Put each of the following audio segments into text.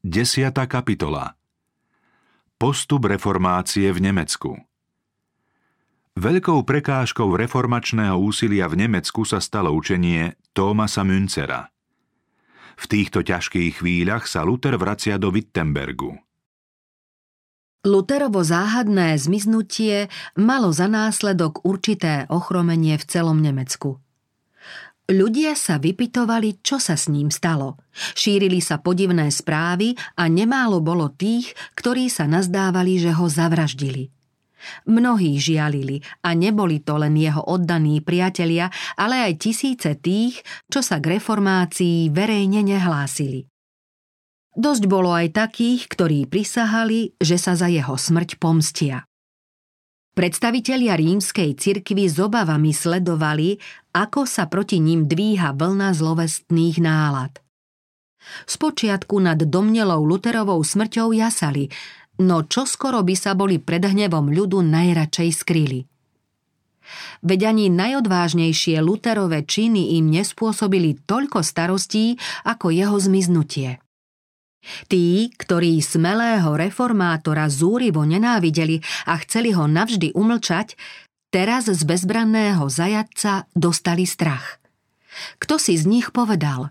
Desiata kapitola Postup reformácie v Nemecku Veľkou prekážkou reformačného úsilia v Nemecku sa stalo učenie Thomasa Münzera. V týchto ťažkých chvíľach sa Luther vracia do Wittenbergu. Luterovo záhadné zmiznutie malo za následok určité ochromenie v celom Nemecku. Ľudia sa vypitovali, čo sa s ním stalo. Šírili sa podivné správy a nemálo bolo tých, ktorí sa nazdávali, že ho zavraždili. Mnohí žialili a neboli to len jeho oddaní priatelia, ale aj tisíce tých, čo sa k reformácii verejne nehlásili. Dosť bolo aj takých, ktorí prisahali, že sa za jeho smrť pomstia. Predstavitelia rímskej cirkvy s obavami sledovali, ako sa proti ním dvíha vlna zlovestných nálad. Spočiatku nad domnelou Luterovou smrťou jasali, no čo skoro by sa boli pred hnevom ľudu najradšej skryli. Veď ani najodvážnejšie Luterové činy im nespôsobili toľko starostí ako jeho zmiznutie. Tí, ktorí smelého reformátora zúrivo nenávideli a chceli ho navždy umlčať, teraz z bezbranného zajadca dostali strach. Kto si z nich povedal?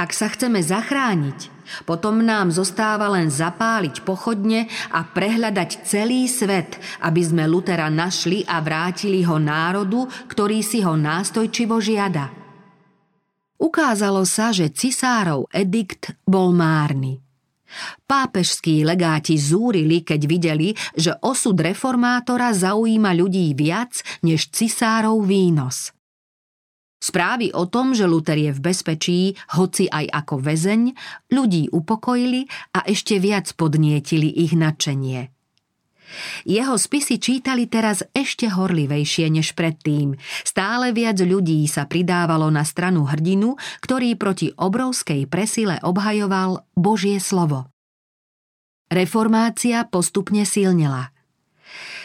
Ak sa chceme zachrániť, potom nám zostáva len zapáliť pochodne a prehľadať celý svet, aby sme Lutera našli a vrátili ho národu, ktorý si ho nástojčivo žiada – Ukázalo sa, že cisárov edikt bol márny. Pápežskí legáti zúrili, keď videli, že osud reformátora zaujíma ľudí viac než cisárov výnos. Správy o tom, že Luther je v bezpečí, hoci aj ako väzeň, ľudí upokojili a ešte viac podnietili ich nadšenie – jeho spisy čítali teraz ešte horlivejšie než predtým. Stále viac ľudí sa pridávalo na stranu hrdinu, ktorý proti obrovskej presile obhajoval Božie slovo. Reformácia postupne silnila.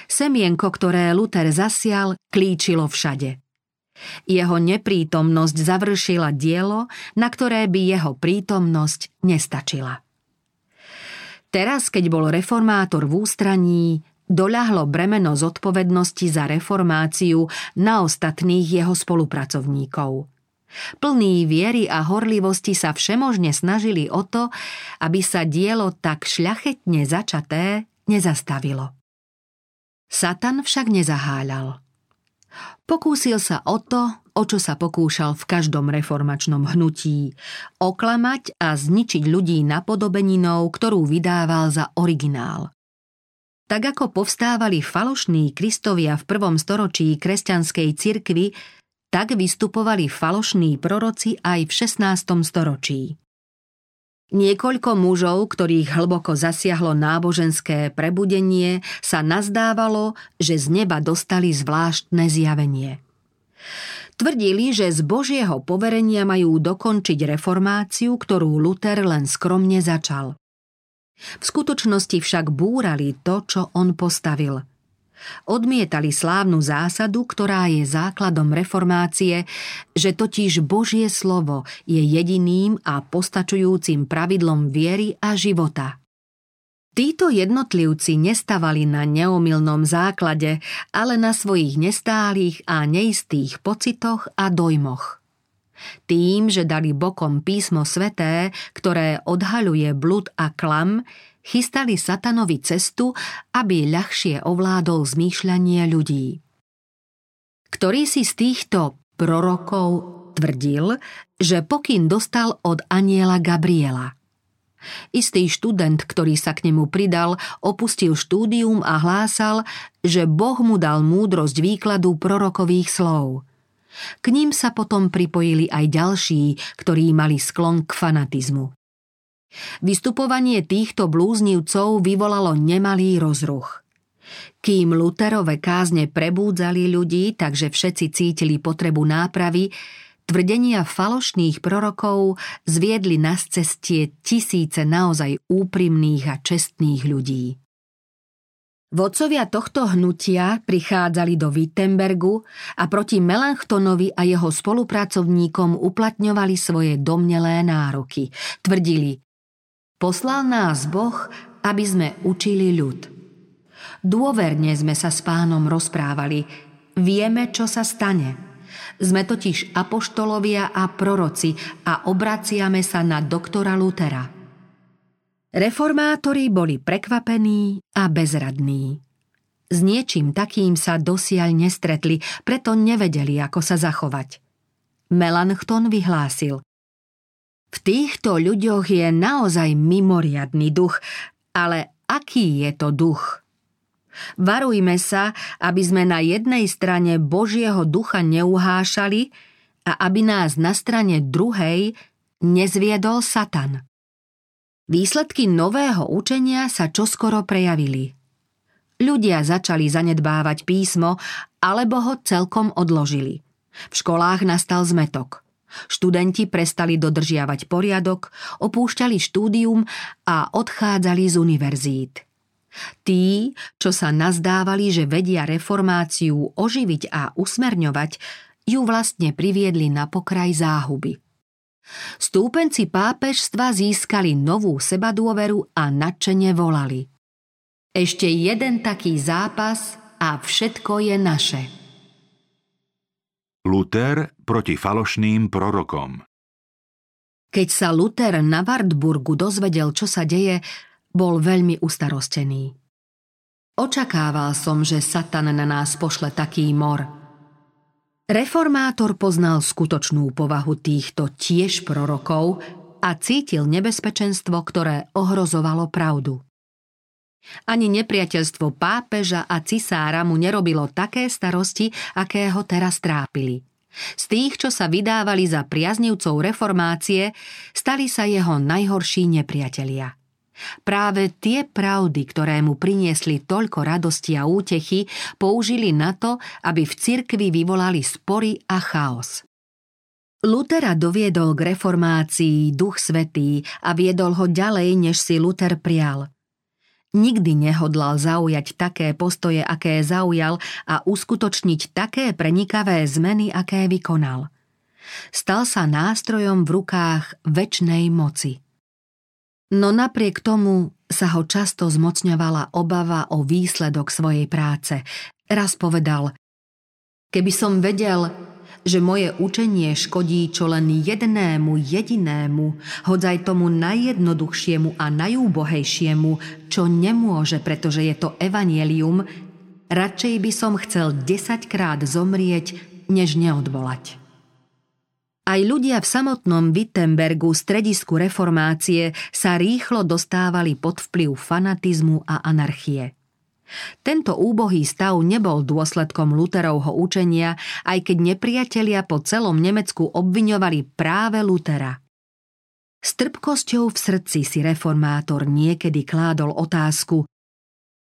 Semienko, ktoré Luther zasial, klíčilo všade. Jeho neprítomnosť završila dielo, na ktoré by jeho prítomnosť nestačila. Teraz, keď bol reformátor v ústraní, doľahlo bremeno zodpovednosti za reformáciu na ostatných jeho spolupracovníkov. Plný viery a horlivosti sa všemožne snažili o to, aby sa dielo tak šľachetne začaté nezastavilo. Satan však nezaháľal. Pokúsil sa o to, o čo sa pokúšal v každom reformačnom hnutí. Oklamať a zničiť ľudí napodobeninou, ktorú vydával za originál. Tak ako povstávali falošní kristovia v prvom storočí kresťanskej cirkvy, tak vystupovali falošní proroci aj v 16. storočí. Niekoľko mužov, ktorých hlboko zasiahlo náboženské prebudenie, sa nazdávalo, že z neba dostali zvláštne zjavenie. Tvrdili, že z Božieho poverenia majú dokončiť reformáciu, ktorú Luther len skromne začal. V skutočnosti však búrali to, čo on postavil. Odmietali slávnu zásadu, ktorá je základom reformácie, že totiž Božie slovo je jediným a postačujúcim pravidlom viery a života – Títo jednotlivci nestavali na neomilnom základe, ale na svojich nestálých a neistých pocitoch a dojmoch. Tým, že dali bokom písmo sveté, ktoré odhaľuje blud a klam, chystali satanovi cestu, aby ľahšie ovládol zmýšľanie ľudí. Ktorý si z týchto prorokov tvrdil, že pokyn dostal od aniela Gabriela – Istý študent, ktorý sa k nemu pridal, opustil štúdium a hlásal, že Boh mu dal múdrosť výkladu prorokových slov. K ním sa potom pripojili aj ďalší, ktorí mali sklon k fanatizmu. Vystupovanie týchto blúznivcov vyvolalo nemalý rozruch. Kým Luterové kázne prebúdzali ľudí, takže všetci cítili potrebu nápravy, Tvrdenia falošných prorokov zviedli na cestie tisíce naozaj úprimných a čestných ľudí. Vodcovia tohto hnutia prichádzali do Wittenbergu a proti Melanchtonovi a jeho spolupracovníkom uplatňovali svoje domnelé nároky. Tvrdili, Poslal nás Boh, aby sme učili ľud. Dôverne sme sa s pánom rozprávali. Vieme, čo sa stane. Sme totiž apoštolovia a proroci a obraciame sa na doktora Lutera. Reformátori boli prekvapení a bezradní. S niečím takým sa dosiaľ nestretli, preto nevedeli, ako sa zachovať. Melanchthon vyhlásil. V týchto ľuďoch je naozaj mimoriadný duch, ale aký je to duch? Varujme sa, aby sme na jednej strane Božieho ducha neuhášali a aby nás na strane druhej nezviedol Satan. Výsledky nového učenia sa čoskoro prejavili. Ľudia začali zanedbávať písmo alebo ho celkom odložili. V školách nastal zmetok. Študenti prestali dodržiavať poriadok, opúšťali štúdium a odchádzali z univerzít. Tí, čo sa nazdávali, že vedia reformáciu oživiť a usmerňovať, ju vlastne priviedli na pokraj záhuby. Stúpenci pápežstva získali novú sebadôveru a nadšene volali. Ešte jeden taký zápas a všetko je naše. Luther proti falošným prorokom Keď sa Luther na Wartburgu dozvedel, čo sa deje, bol veľmi ustarostený. Očakával som, že Satan na nás pošle taký mor. Reformátor poznal skutočnú povahu týchto tiež prorokov a cítil nebezpečenstvo, ktoré ohrozovalo pravdu. Ani nepriateľstvo pápeža a cisára mu nerobilo také starosti, aké ho teraz trápili. Z tých, čo sa vydávali za priaznivcov reformácie, stali sa jeho najhorší nepriatelia. Práve tie pravdy, ktoré mu priniesli toľko radosti a útechy, použili na to, aby v cirkvi vyvolali spory a chaos. Lutera doviedol k reformácii Duch Svetý a viedol ho ďalej, než si Luther prial. Nikdy nehodlal zaujať také postoje, aké zaujal a uskutočniť také prenikavé zmeny, aké vykonal. Stal sa nástrojom v rukách väčnej moci. No napriek tomu sa ho často zmocňovala obava o výsledok svojej práce. Raz povedal, keby som vedel, že moje učenie škodí čo len jednému jedinému, hodzaj tomu najjednoduchšiemu a najúbohejšiemu, čo nemôže, pretože je to evanielium, radšej by som chcel desaťkrát zomrieť, než neodvolať. Aj ľudia v samotnom Wittenbergu, stredisku reformácie, sa rýchlo dostávali pod vplyv fanatizmu a anarchie. Tento úbohý stav nebol dôsledkom Luterovho učenia, aj keď nepriatelia po celom Nemecku obviňovali práve Lutera. S trpkosťou v srdci si reformátor niekedy kládol otázku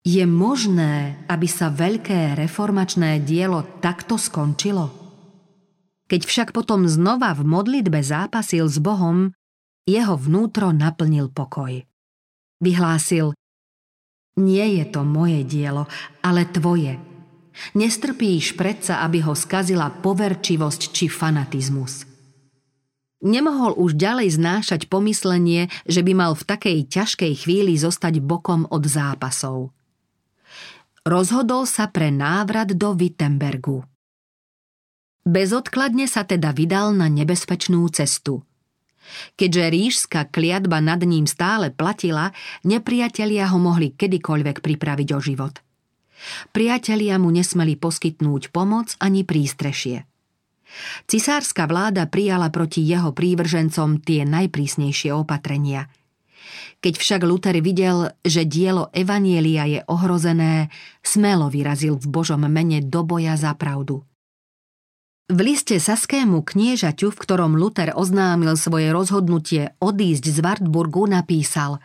Je možné, aby sa veľké reformačné dielo takto skončilo? Keď však potom znova v modlitbe zápasil s Bohom, jeho vnútro naplnil pokoj. Vyhlásil – nie je to moje dielo, ale tvoje. Nestrpíš predsa, aby ho skazila poverčivosť či fanatizmus. Nemohol už ďalej znášať pomyslenie, že by mal v takej ťažkej chvíli zostať bokom od zápasov. Rozhodol sa pre návrat do Wittenbergu. Bezodkladne sa teda vydal na nebezpečnú cestu – Keďže ríšska kliatba nad ním stále platila, nepriatelia ho mohli kedykoľvek pripraviť o život. Priatelia mu nesmeli poskytnúť pomoc ani prístrešie. Cisárska vláda prijala proti jeho prívržencom tie najprísnejšie opatrenia. Keď však Luther videl, že dielo Evanielia je ohrozené, smelo vyrazil v Božom mene do boja za pravdu. V liste saskému kniežaťu, v ktorom Luther oznámil svoje rozhodnutie odísť z Wartburgu, napísal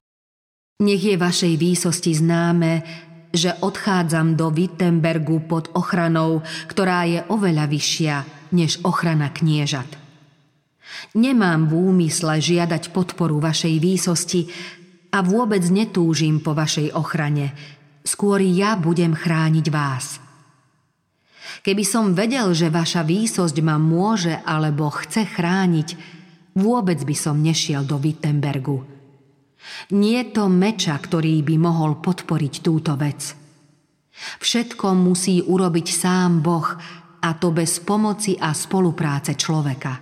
Nech je vašej výsosti známe, že odchádzam do Wittenbergu pod ochranou, ktorá je oveľa vyššia než ochrana kniežat. Nemám v úmysle žiadať podporu vašej výsosti a vôbec netúžim po vašej ochrane. Skôr ja budem chrániť vás – Keby som vedel, že vaša výsosť ma môže alebo chce chrániť, vôbec by som nešiel do Wittenbergu. Nie to meča, ktorý by mohol podporiť túto vec. Všetko musí urobiť sám Boh, a to bez pomoci a spolupráce človeka.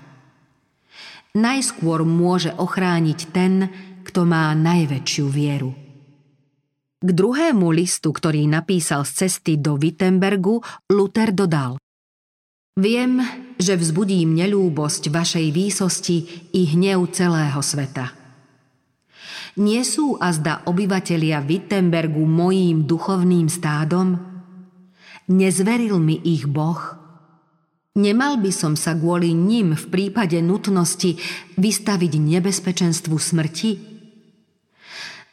Najskôr môže ochrániť ten, kto má najväčšiu vieru. K druhému listu, ktorý napísal z cesty do Wittenbergu, Luther dodal Viem, že vzbudím nelúbosť vašej výsosti i hnev celého sveta. Nie sú azda obyvatelia Wittenbergu mojím duchovným stádom? Nezveril mi ich Boh? Nemal by som sa kvôli ním v prípade nutnosti vystaviť nebezpečenstvu smrti?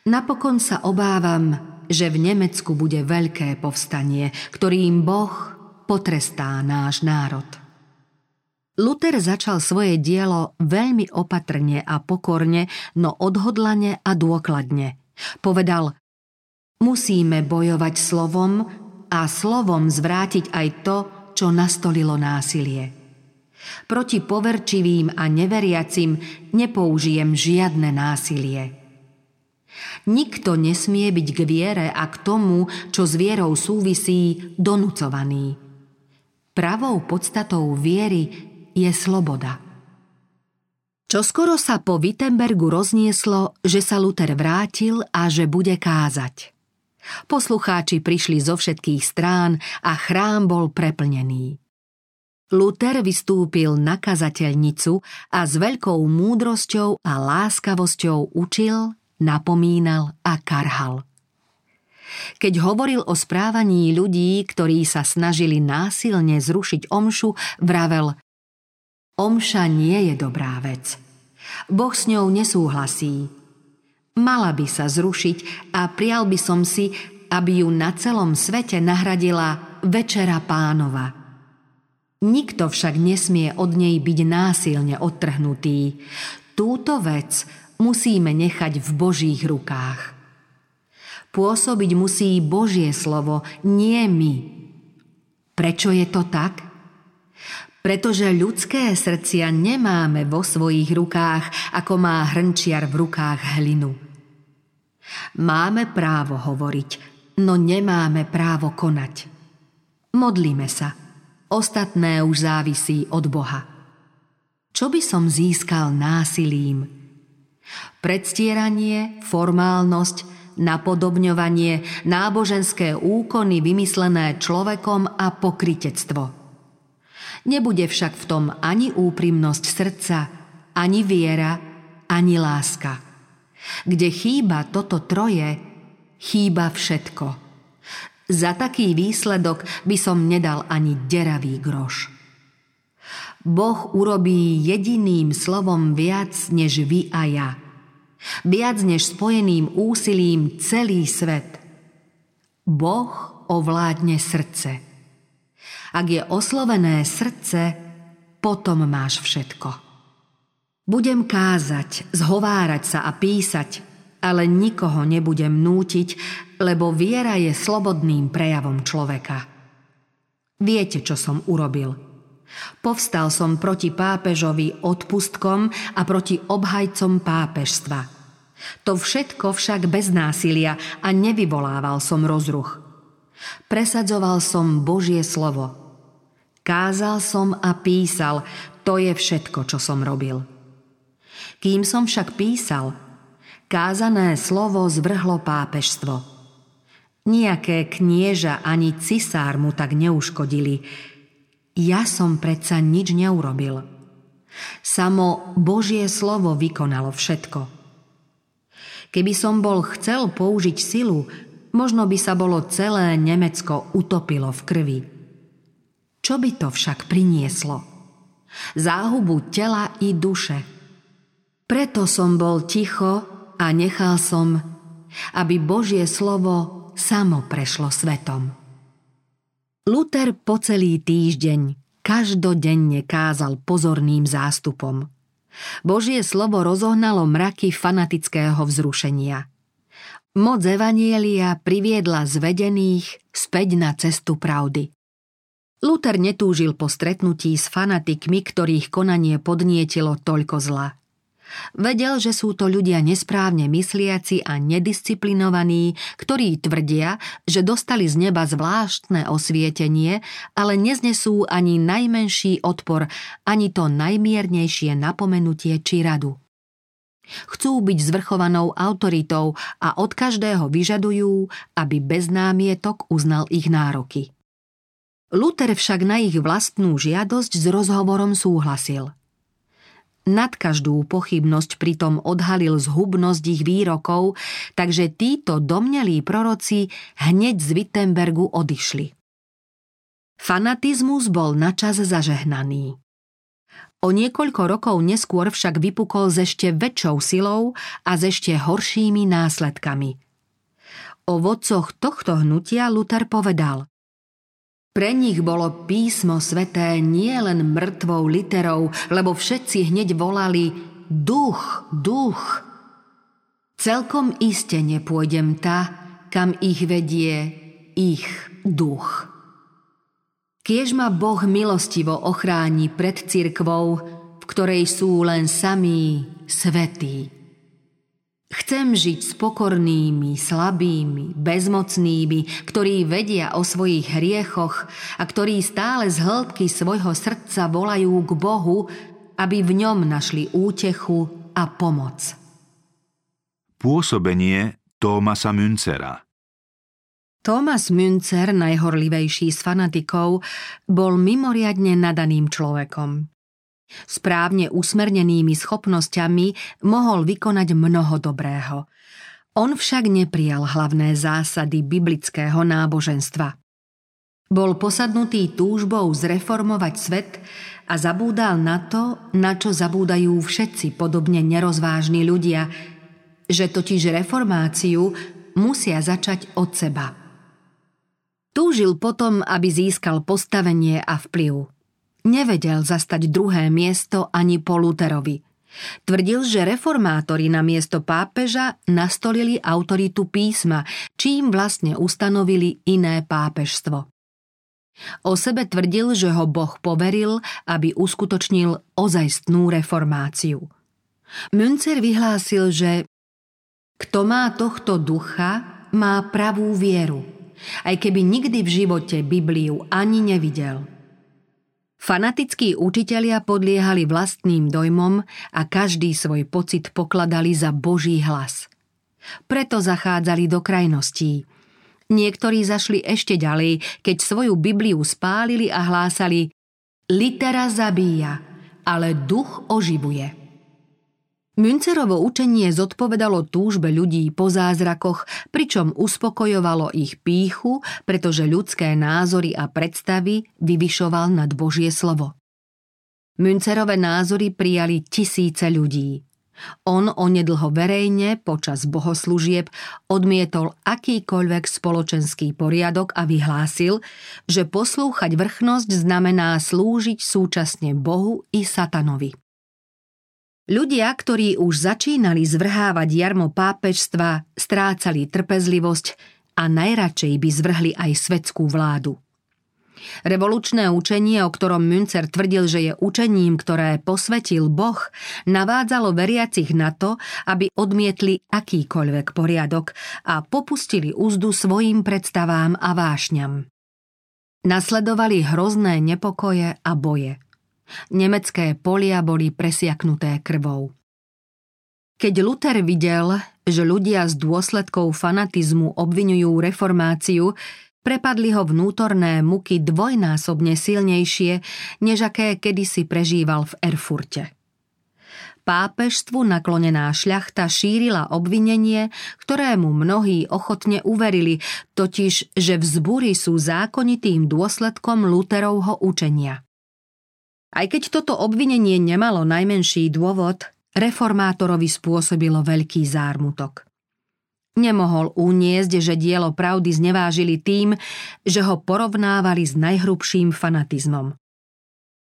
Napokon sa obávam, že v Nemecku bude veľké povstanie, ktorým Boh potrestá náš národ. Luther začal svoje dielo veľmi opatrne a pokorne, no odhodlane a dôkladne. Povedal, musíme bojovať slovom a slovom zvrátiť aj to, čo nastolilo násilie. Proti poverčivým a neveriacim nepoužijem žiadne násilie. Nikto nesmie byť k viere a k tomu, čo s vierou súvisí, donúcovaný. Pravou podstatou viery je sloboda. Čoskoro sa po Wittenbergu roznieslo, že sa Luther vrátil a že bude kázať. Poslucháči prišli zo všetkých strán a chrám bol preplnený. Luther vystúpil na kazateľnicu a s veľkou múdrosťou a láskavosťou učil, napomínal a karhal. Keď hovoril o správaní ľudí, ktorí sa snažili násilne zrušiť omšu, vravel Omša nie je dobrá vec. Boh s ňou nesúhlasí. Mala by sa zrušiť a prial by som si, aby ju na celom svete nahradila Večera pánova. Nikto však nesmie od nej byť násilne odtrhnutý. Túto vec musíme nechať v Božích rukách. Pôsobiť musí Božie slovo, nie my. Prečo je to tak? pretože ľudské srdcia nemáme vo svojich rukách, ako má hrnčiar v rukách hlinu. Máme právo hovoriť, no nemáme právo konať. Modlíme sa. Ostatné už závisí od Boha. Čo by som získal násilím? Predstieranie, formálnosť, napodobňovanie, náboženské úkony vymyslené človekom a pokritectvo – Nebude však v tom ani úprimnosť srdca, ani viera, ani láska. Kde chýba toto troje, chýba všetko. Za taký výsledok by som nedal ani deravý groš. Boh urobí jediným slovom viac než vy a ja. Viac než spojeným úsilím celý svet. Boh ovládne srdce. Ak je oslovené srdce, potom máš všetko. Budem kázať, zhovárať sa a písať, ale nikoho nebudem nútiť, lebo viera je slobodným prejavom človeka. Viete, čo som urobil. Povstal som proti pápežovi odpustkom a proti obhajcom pápežstva. To všetko však bez násilia a nevyvolával som rozruch. Presadzoval som Božie slovo. Kázal som a písal, to je všetko, čo som robil. Kým som však písal, kázané slovo zvrhlo pápežstvo. Nijaké knieža ani cisár mu tak neuškodili. Ja som predsa nič neurobil. Samo Božie slovo vykonalo všetko. Keby som bol chcel použiť silu, možno by sa bolo celé Nemecko utopilo v krvi. Čo by to však prinieslo? Záhubu tela i duše. Preto som bol ticho a nechal som, aby Božie slovo samo prešlo svetom. Luther po celý týždeň každodenne kázal pozorným zástupom. Božie slovo rozohnalo mraky fanatického vzrušenia – Moc Evanielia priviedla zvedených späť na cestu pravdy. Luther netúžil po stretnutí s fanatikmi, ktorých konanie podnietilo toľko zla. Vedel, že sú to ľudia nesprávne mysliaci a nedisciplinovaní, ktorí tvrdia, že dostali z neba zvláštne osvietenie, ale neznesú ani najmenší odpor, ani to najmiernejšie napomenutie či radu. Chcú byť zvrchovanou autoritou a od každého vyžadujú, aby bez námietok uznal ich nároky. Luther však na ich vlastnú žiadosť s rozhovorom súhlasil. Nad každú pochybnosť pritom odhalil zhubnosť ich výrokov, takže títo domnelí proroci hneď z Wittenbergu odišli. Fanatizmus bol načas zažehnaný. O niekoľko rokov neskôr však vypukol s ešte väčšou silou a s ešte horšími následkami. O vodcoch tohto hnutia Luther povedal pre nich bolo písmo sveté nie len mŕtvou literou, lebo všetci hneď volali duch, duch. Celkom iste nepôjdem ta, kam ich vedie ich duch. Kiež ma Boh milostivo ochráni pred cirkvou, v ktorej sú len samí svetí. Chcem žiť s pokornými, slabými, bezmocnými, ktorí vedia o svojich hriechoch a ktorí stále z hĺbky svojho srdca volajú k Bohu, aby v ňom našli útechu a pomoc. Pôsobenie Tómasa Müncera Thomas Münzer, najhorlivejší z fanatikov, bol mimoriadne nadaným človekom. Správne usmernenými schopnosťami mohol vykonať mnoho dobrého. On však neprijal hlavné zásady biblického náboženstva. Bol posadnutý túžbou zreformovať svet a zabúdal na to, na čo zabúdajú všetci podobne nerozvážni ľudia, že totiž reformáciu musia začať od seba. Túžil potom, aby získal postavenie a vplyv. Nevedel zastať druhé miesto ani po Luterovi. Tvrdil, že reformátori na miesto pápeža nastolili autoritu písma, čím vlastne ustanovili iné pápežstvo. O sebe tvrdil, že ho Boh poveril, aby uskutočnil ozajstnú reformáciu. Münzer vyhlásil, že kto má tohto ducha, má pravú vieru, aj keby nikdy v živote Bibliu ani nevidel – Fanatickí učitelia podliehali vlastným dojmom a každý svoj pocit pokladali za Boží hlas. Preto zachádzali do krajností. Niektorí zašli ešte ďalej, keď svoju Bibliu spálili a hlásali Litera zabíja, ale duch oživuje. Müncerovo učenie zodpovedalo túžbe ľudí po zázrakoch, pričom uspokojovalo ich píchu, pretože ľudské názory a predstavy vyvyšoval nad Božie slovo. Müncerové názory prijali tisíce ľudí. On onedlho verejne počas bohoslúžieb odmietol akýkoľvek spoločenský poriadok a vyhlásil, že poslúchať vrchnosť znamená slúžiť súčasne Bohu i satanovi. Ľudia, ktorí už začínali zvrhávať jarmo pápežstva, strácali trpezlivosť a najradšej by zvrhli aj svetskú vládu. Revolučné učenie, o ktorom Münzer tvrdil, že je učením, ktoré posvetil Boh, navádzalo veriacich na to, aby odmietli akýkoľvek poriadok a popustili úzdu svojim predstavám a vášňam. Nasledovali hrozné nepokoje a boje – Nemecké polia boli presiaknuté krvou. Keď Luther videl, že ľudia z dôsledkov fanatizmu obvinujú reformáciu, prepadli ho vnútorné muky dvojnásobne silnejšie, než aké kedysi prežíval v Erfurte. Pápežstvu naklonená šľachta šírila obvinenie, ktorému mnohí ochotne uverili, totiž, že vzbury sú zákonitým dôsledkom Luterovho učenia. Aj keď toto obvinenie nemalo najmenší dôvod, reformátorovi spôsobilo veľký zármutok. Nemohol uniesť, že dielo pravdy znevážili tým, že ho porovnávali s najhrubším fanatizmom.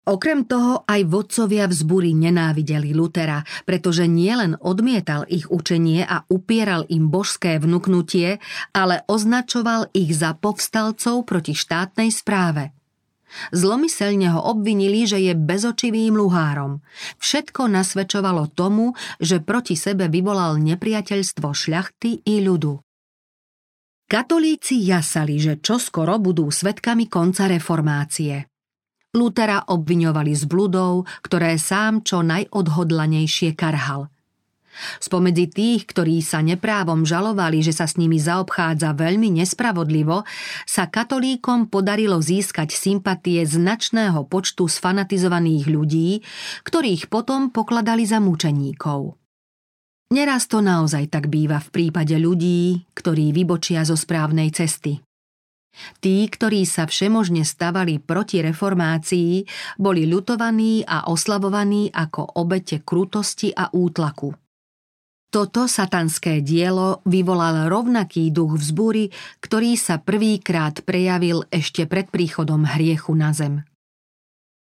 Okrem toho aj vodcovia vzbúry nenávideli Lutera, pretože nielen odmietal ich učenie a upieral im božské vnúknutie, ale označoval ich za povstalcov proti štátnej správe – Zlomyselne ho obvinili, že je bezočivým luhárom. Všetko nasvedčovalo tomu, že proti sebe vyvolal nepriateľstvo šľachty i ľudu. Katolíci jasali, že čoskoro budú svetkami konca reformácie. Lutera obviňovali z bludov, ktoré sám čo najodhodlanejšie karhal. Spomedzi tých, ktorí sa neprávom žalovali, že sa s nimi zaobchádza veľmi nespravodlivo, sa katolíkom podarilo získať sympatie značného počtu sfanatizovaných ľudí, ktorých potom pokladali za mučeníkov. Neraz to naozaj tak býva v prípade ľudí, ktorí vybočia zo správnej cesty. Tí, ktorí sa všemožne stavali proti reformácii, boli ľutovaní a oslavovaní ako obete krutosti a útlaku. Toto satanské dielo vyvolal rovnaký duch vzbúry, ktorý sa prvýkrát prejavil ešte pred príchodom hriechu na zem.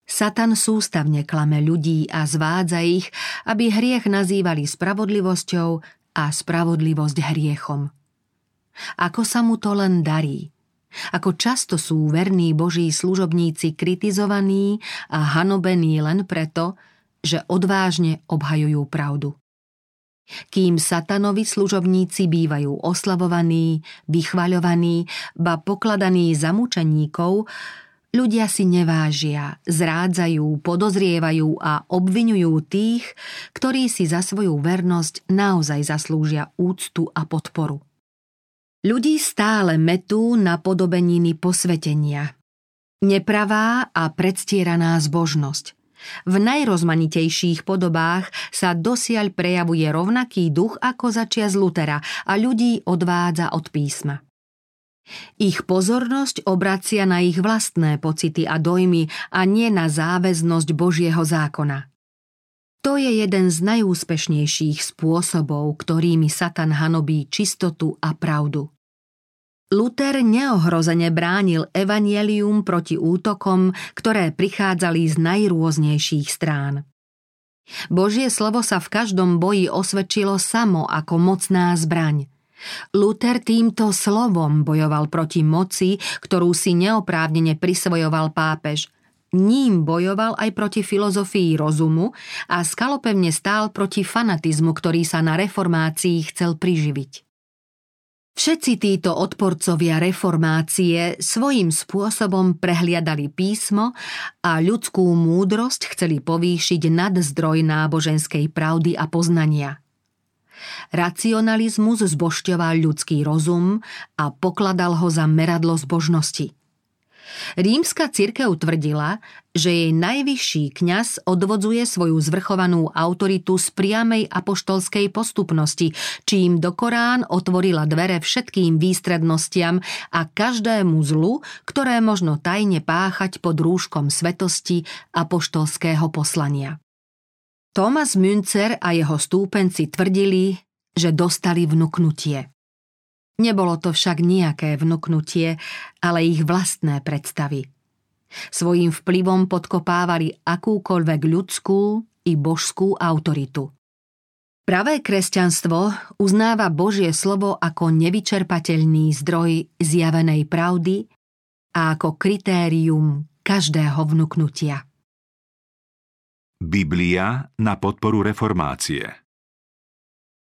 Satan sústavne klame ľudí a zvádza ich, aby hriech nazývali spravodlivosťou a spravodlivosť hriechom. Ako sa mu to len darí – ako často sú verní Boží služobníci kritizovaní a hanobení len preto, že odvážne obhajujú pravdu. Kým satanovi služobníci bývajú oslavovaní, vychvaľovaní, ba pokladaní za mučeníkov, ľudia si nevážia, zrádzajú, podozrievajú a obvinujú tých, ktorí si za svoju vernosť naozaj zaslúžia úctu a podporu. Ľudí stále metú na podobeniny posvetenia. Nepravá a predstieraná zbožnosť. V najrozmanitejších podobách sa dosiaľ prejavuje rovnaký duch ako začia z Lutera a ľudí odvádza od písma. Ich pozornosť obracia na ich vlastné pocity a dojmy a nie na záväznosť Božieho zákona. To je jeden z najúspešnejších spôsobov, ktorými Satan hanobí čistotu a pravdu. Luther neohrozene bránil evanielium proti útokom, ktoré prichádzali z najrôznejších strán. Božie slovo sa v každom boji osvedčilo samo ako mocná zbraň. Luther týmto slovom bojoval proti moci, ktorú si neoprávnene prisvojoval pápež – ním bojoval aj proti filozofii rozumu a skalopevne stál proti fanatizmu, ktorý sa na reformácii chcel priživiť. Všetci títo odporcovia reformácie svojím spôsobom prehliadali písmo a ľudskú múdrosť chceli povýšiť nad zdroj náboženskej pravdy a poznania. Racionalizmus zbošťoval ľudský rozum a pokladal ho za meradlo zbožnosti – Rímska cirkev tvrdila, že jej najvyšší kňaz odvodzuje svoju zvrchovanú autoritu z priamej apoštolskej postupnosti, čím do Korán otvorila dvere všetkým výstrednostiam a každému zlu, ktoré možno tajne páchať pod rúškom svetosti apoštolského poslania. Thomas Münzer a jeho stúpenci tvrdili, že dostali vnuknutie. Nebolo to však nejaké vnuknutie, ale ich vlastné predstavy. Svojím vplyvom podkopávali akúkoľvek ľudskú i božskú autoritu. Pravé kresťanstvo uznáva Božie slovo ako nevyčerpateľný zdroj zjavenej pravdy a ako kritérium každého vnuknutia. Biblia na podporu reformácie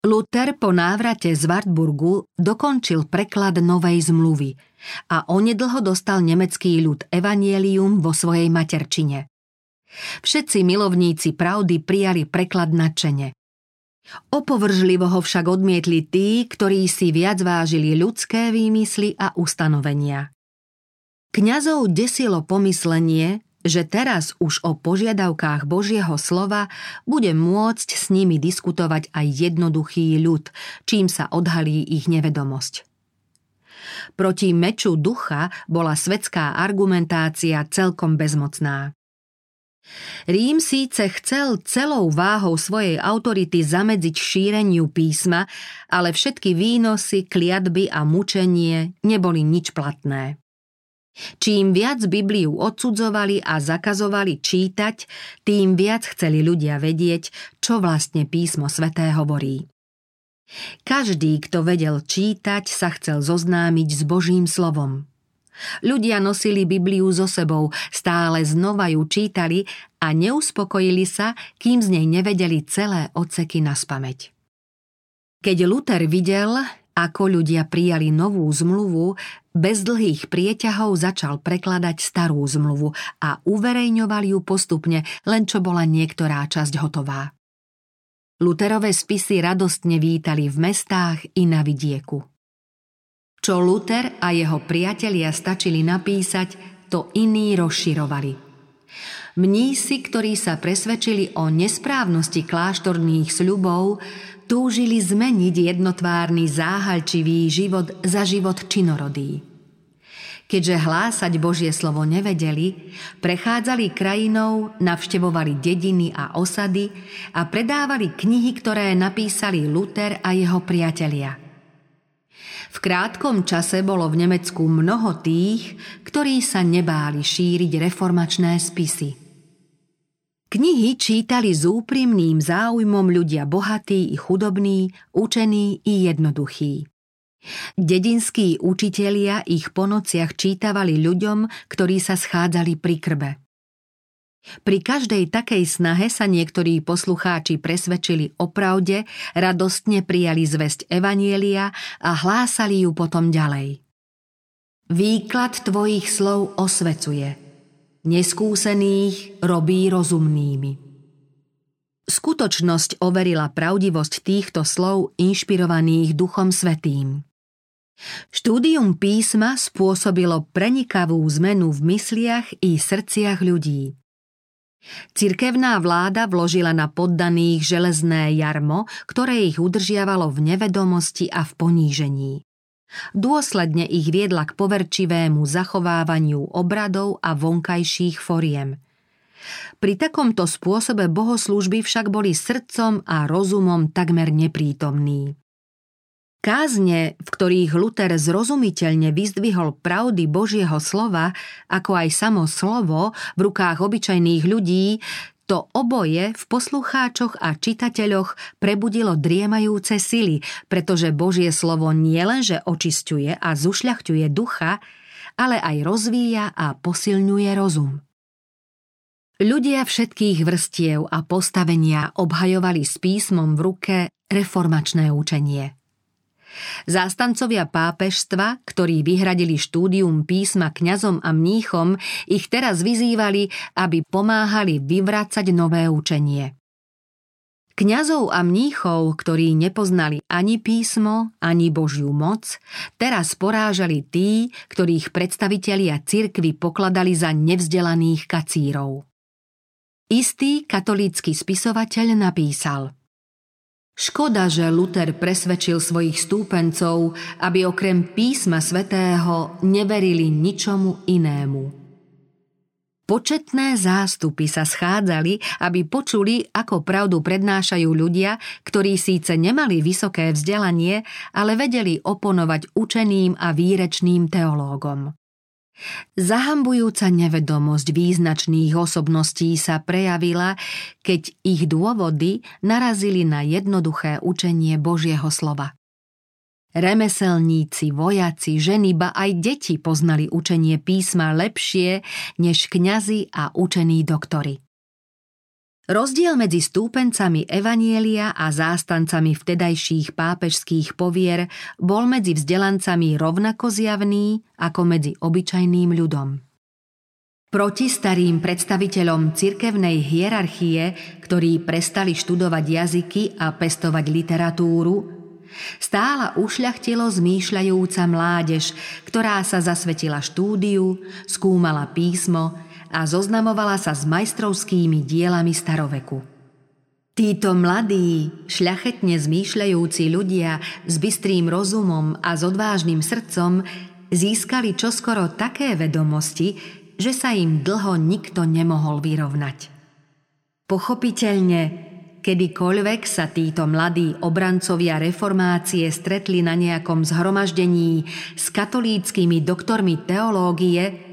Luther po návrate z Wartburgu dokončil preklad Novej zmluvy a onedlho dostal nemecký ľud Evangelium vo svojej materčine. Všetci milovníci pravdy prijali preklad nadšene. Opovržlivo ho však odmietli tí, ktorí si viac vážili ľudské výmysly a ustanovenia. Kňazov desilo pomyslenie, že teraz už o požiadavkách Božieho slova bude môcť s nimi diskutovať aj jednoduchý ľud, čím sa odhalí ich nevedomosť. Proti meču ducha bola svetská argumentácia celkom bezmocná. Rím síce chcel celou váhou svojej autority zamedziť šíreniu písma, ale všetky výnosy, kliatby a mučenie neboli nič platné. Čím viac Bibliu odsudzovali a zakazovali čítať, tým viac chceli ľudia vedieť, čo vlastne písmo sveté hovorí. Každý, kto vedel čítať, sa chcel zoznámiť s Božím slovom. Ľudia nosili Bibliu so sebou, stále znova ju čítali a neuspokojili sa, kým z nej nevedeli celé odseky na spameť. Keď Luther videl, ako ľudia prijali novú zmluvu, bez dlhých prieťahov začal prekladať starú zmluvu a uverejňoval ju postupne, len čo bola niektorá časť hotová. Luterové spisy radostne vítali v mestách i na vidieku. Čo Luther a jeho priatelia stačili napísať, to iní rozširovali. Mnísi, ktorí sa presvedčili o nesprávnosti kláštorných sľubov, túžili zmeniť jednotvárny záhalčivý život za život činorodý. Keďže hlásať Božie slovo nevedeli, prechádzali krajinou, navštevovali dediny a osady a predávali knihy, ktoré napísali Luther a jeho priatelia – v krátkom čase bolo v Nemecku mnoho tých, ktorí sa nebáli šíriť reformačné spisy. Knihy čítali s úprimným záujmom ľudia bohatí i chudobní, učení i jednoduchí. Dedinskí učitelia ich po nociach čítavali ľuďom, ktorí sa schádzali pri krbe. Pri každej takej snahe sa niektorí poslucháči presvedčili o pravde, radostne prijali zväzť Evanielia a hlásali ju potom ďalej. Výklad tvojich slov osvecuje. Neskúsených robí rozumnými. Skutočnosť overila pravdivosť týchto slov inšpirovaných Duchom Svetým. Štúdium písma spôsobilo prenikavú zmenu v mysliach i srdciach ľudí. Cirkevná vláda vložila na poddaných železné jarmo, ktoré ich udržiavalo v nevedomosti a v ponížení. Dôsledne ich viedla k poverčivému zachovávaniu obradov a vonkajších foriem. Pri takomto spôsobe bohoslúžby však boli srdcom a rozumom takmer neprítomní. Kázne, v ktorých Luther zrozumiteľne vyzdvihol pravdy Božieho slova, ako aj samo slovo v rukách obyčajných ľudí, to oboje v poslucháčoch a čitateľoch prebudilo driemajúce sily, pretože Božie slovo nielenže očisťuje a zušľachťuje ducha, ale aj rozvíja a posilňuje rozum. Ľudia všetkých vrstiev a postavenia obhajovali s písmom v ruke reformačné učenie – Zástancovia pápežstva, ktorí vyhradili štúdium písma kňazom a mníchom, ich teraz vyzývali, aby pomáhali vyvracať nové učenie. Kňazov a mníchov, ktorí nepoznali ani písmo, ani Božiu moc, teraz porážali tí, ktorých predstavitelia cirkvy pokladali za nevzdelaných kacírov. Istý katolícky spisovateľ napísal – Škoda, že Luther presvedčil svojich stúpencov, aby okrem písma svätého neverili ničomu inému. Početné zástupy sa schádzali, aby počuli, ako pravdu prednášajú ľudia, ktorí síce nemali vysoké vzdelanie, ale vedeli oponovať učeným a výrečným teológom. Zahambujúca nevedomosť význačných osobností sa prejavila, keď ich dôvody narazili na jednoduché učenie Božieho slova. Remeselníci, vojaci, ženy, ba aj deti poznali učenie písma lepšie než kňazi a učení doktory. Rozdiel medzi stúpencami Evanielia a zástancami vtedajších pápežských povier bol medzi vzdelancami rovnako zjavný ako medzi obyčajným ľudom. Proti starým predstaviteľom cirkevnej hierarchie, ktorí prestali študovať jazyky a pestovať literatúru, stála ušľachtilo zmýšľajúca mládež, ktorá sa zasvetila štúdiu, skúmala písmo, a zoznamovala sa s majstrovskými dielami staroveku. Títo mladí, šľachetne zmýšľajúci ľudia s bystrým rozumom a s odvážnym srdcom získali čoskoro také vedomosti, že sa im dlho nikto nemohol vyrovnať. Pochopiteľne, kedykoľvek sa títo mladí obrancovia reformácie stretli na nejakom zhromaždení s katolíckými doktormi teológie,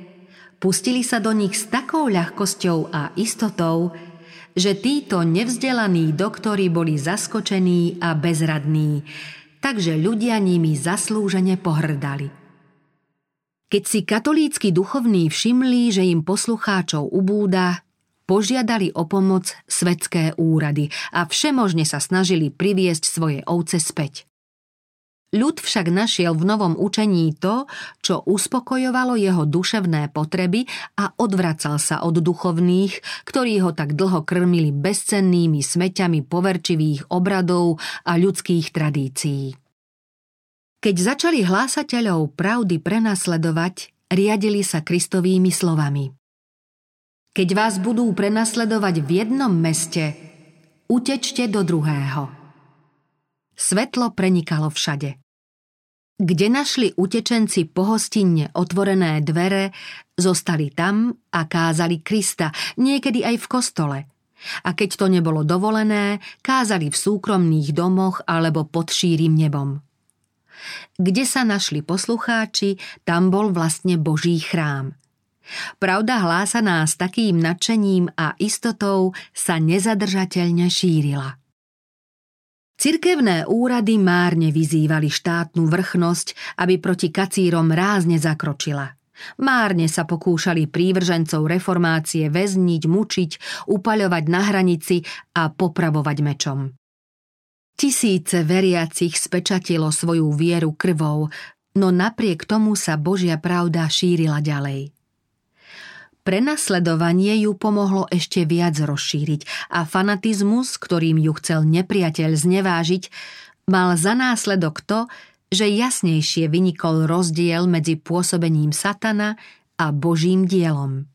Pustili sa do nich s takou ľahkosťou a istotou, že títo nevzdelaní doktori boli zaskočení a bezradní, takže ľudia nimi zaslúžene pohrdali. Keď si katolícky duchovní všimli, že im poslucháčov ubúda, požiadali o pomoc svetské úrady a všemožne sa snažili priviesť svoje ovce späť. Ľud však našiel v novom učení to, čo uspokojovalo jeho duševné potreby a odvracal sa od duchovných, ktorí ho tak dlho krmili bezcennými smeťami poverčivých obradov a ľudských tradícií. Keď začali hlásateľov pravdy prenasledovať, riadili sa Kristovými slovami. Keď vás budú prenasledovať v jednom meste, utečte do druhého. Svetlo prenikalo všade. Kde našli utečenci pohostinne otvorené dvere, zostali tam a kázali Krista, niekedy aj v kostole. A keď to nebolo dovolené, kázali v súkromných domoch alebo pod šírim nebom. Kde sa našli poslucháči, tam bol vlastne Boží chrám. Pravda hlásaná s takým nadšením a istotou sa nezadržateľne šírila. Cirkevné úrady márne vyzývali štátnu vrchnosť, aby proti kacírom rázne zakročila. Márne sa pokúšali prívržencov reformácie väzniť, mučiť, upaľovať na hranici a popravovať mečom. Tisíce veriacich spečatilo svoju vieru krvou, no napriek tomu sa Božia pravda šírila ďalej. Prenasledovanie ju pomohlo ešte viac rozšíriť a fanatizmus, ktorým ju chcel nepriateľ znevážiť, mal za následok to, že jasnejšie vynikol rozdiel medzi pôsobením satana a Božím dielom.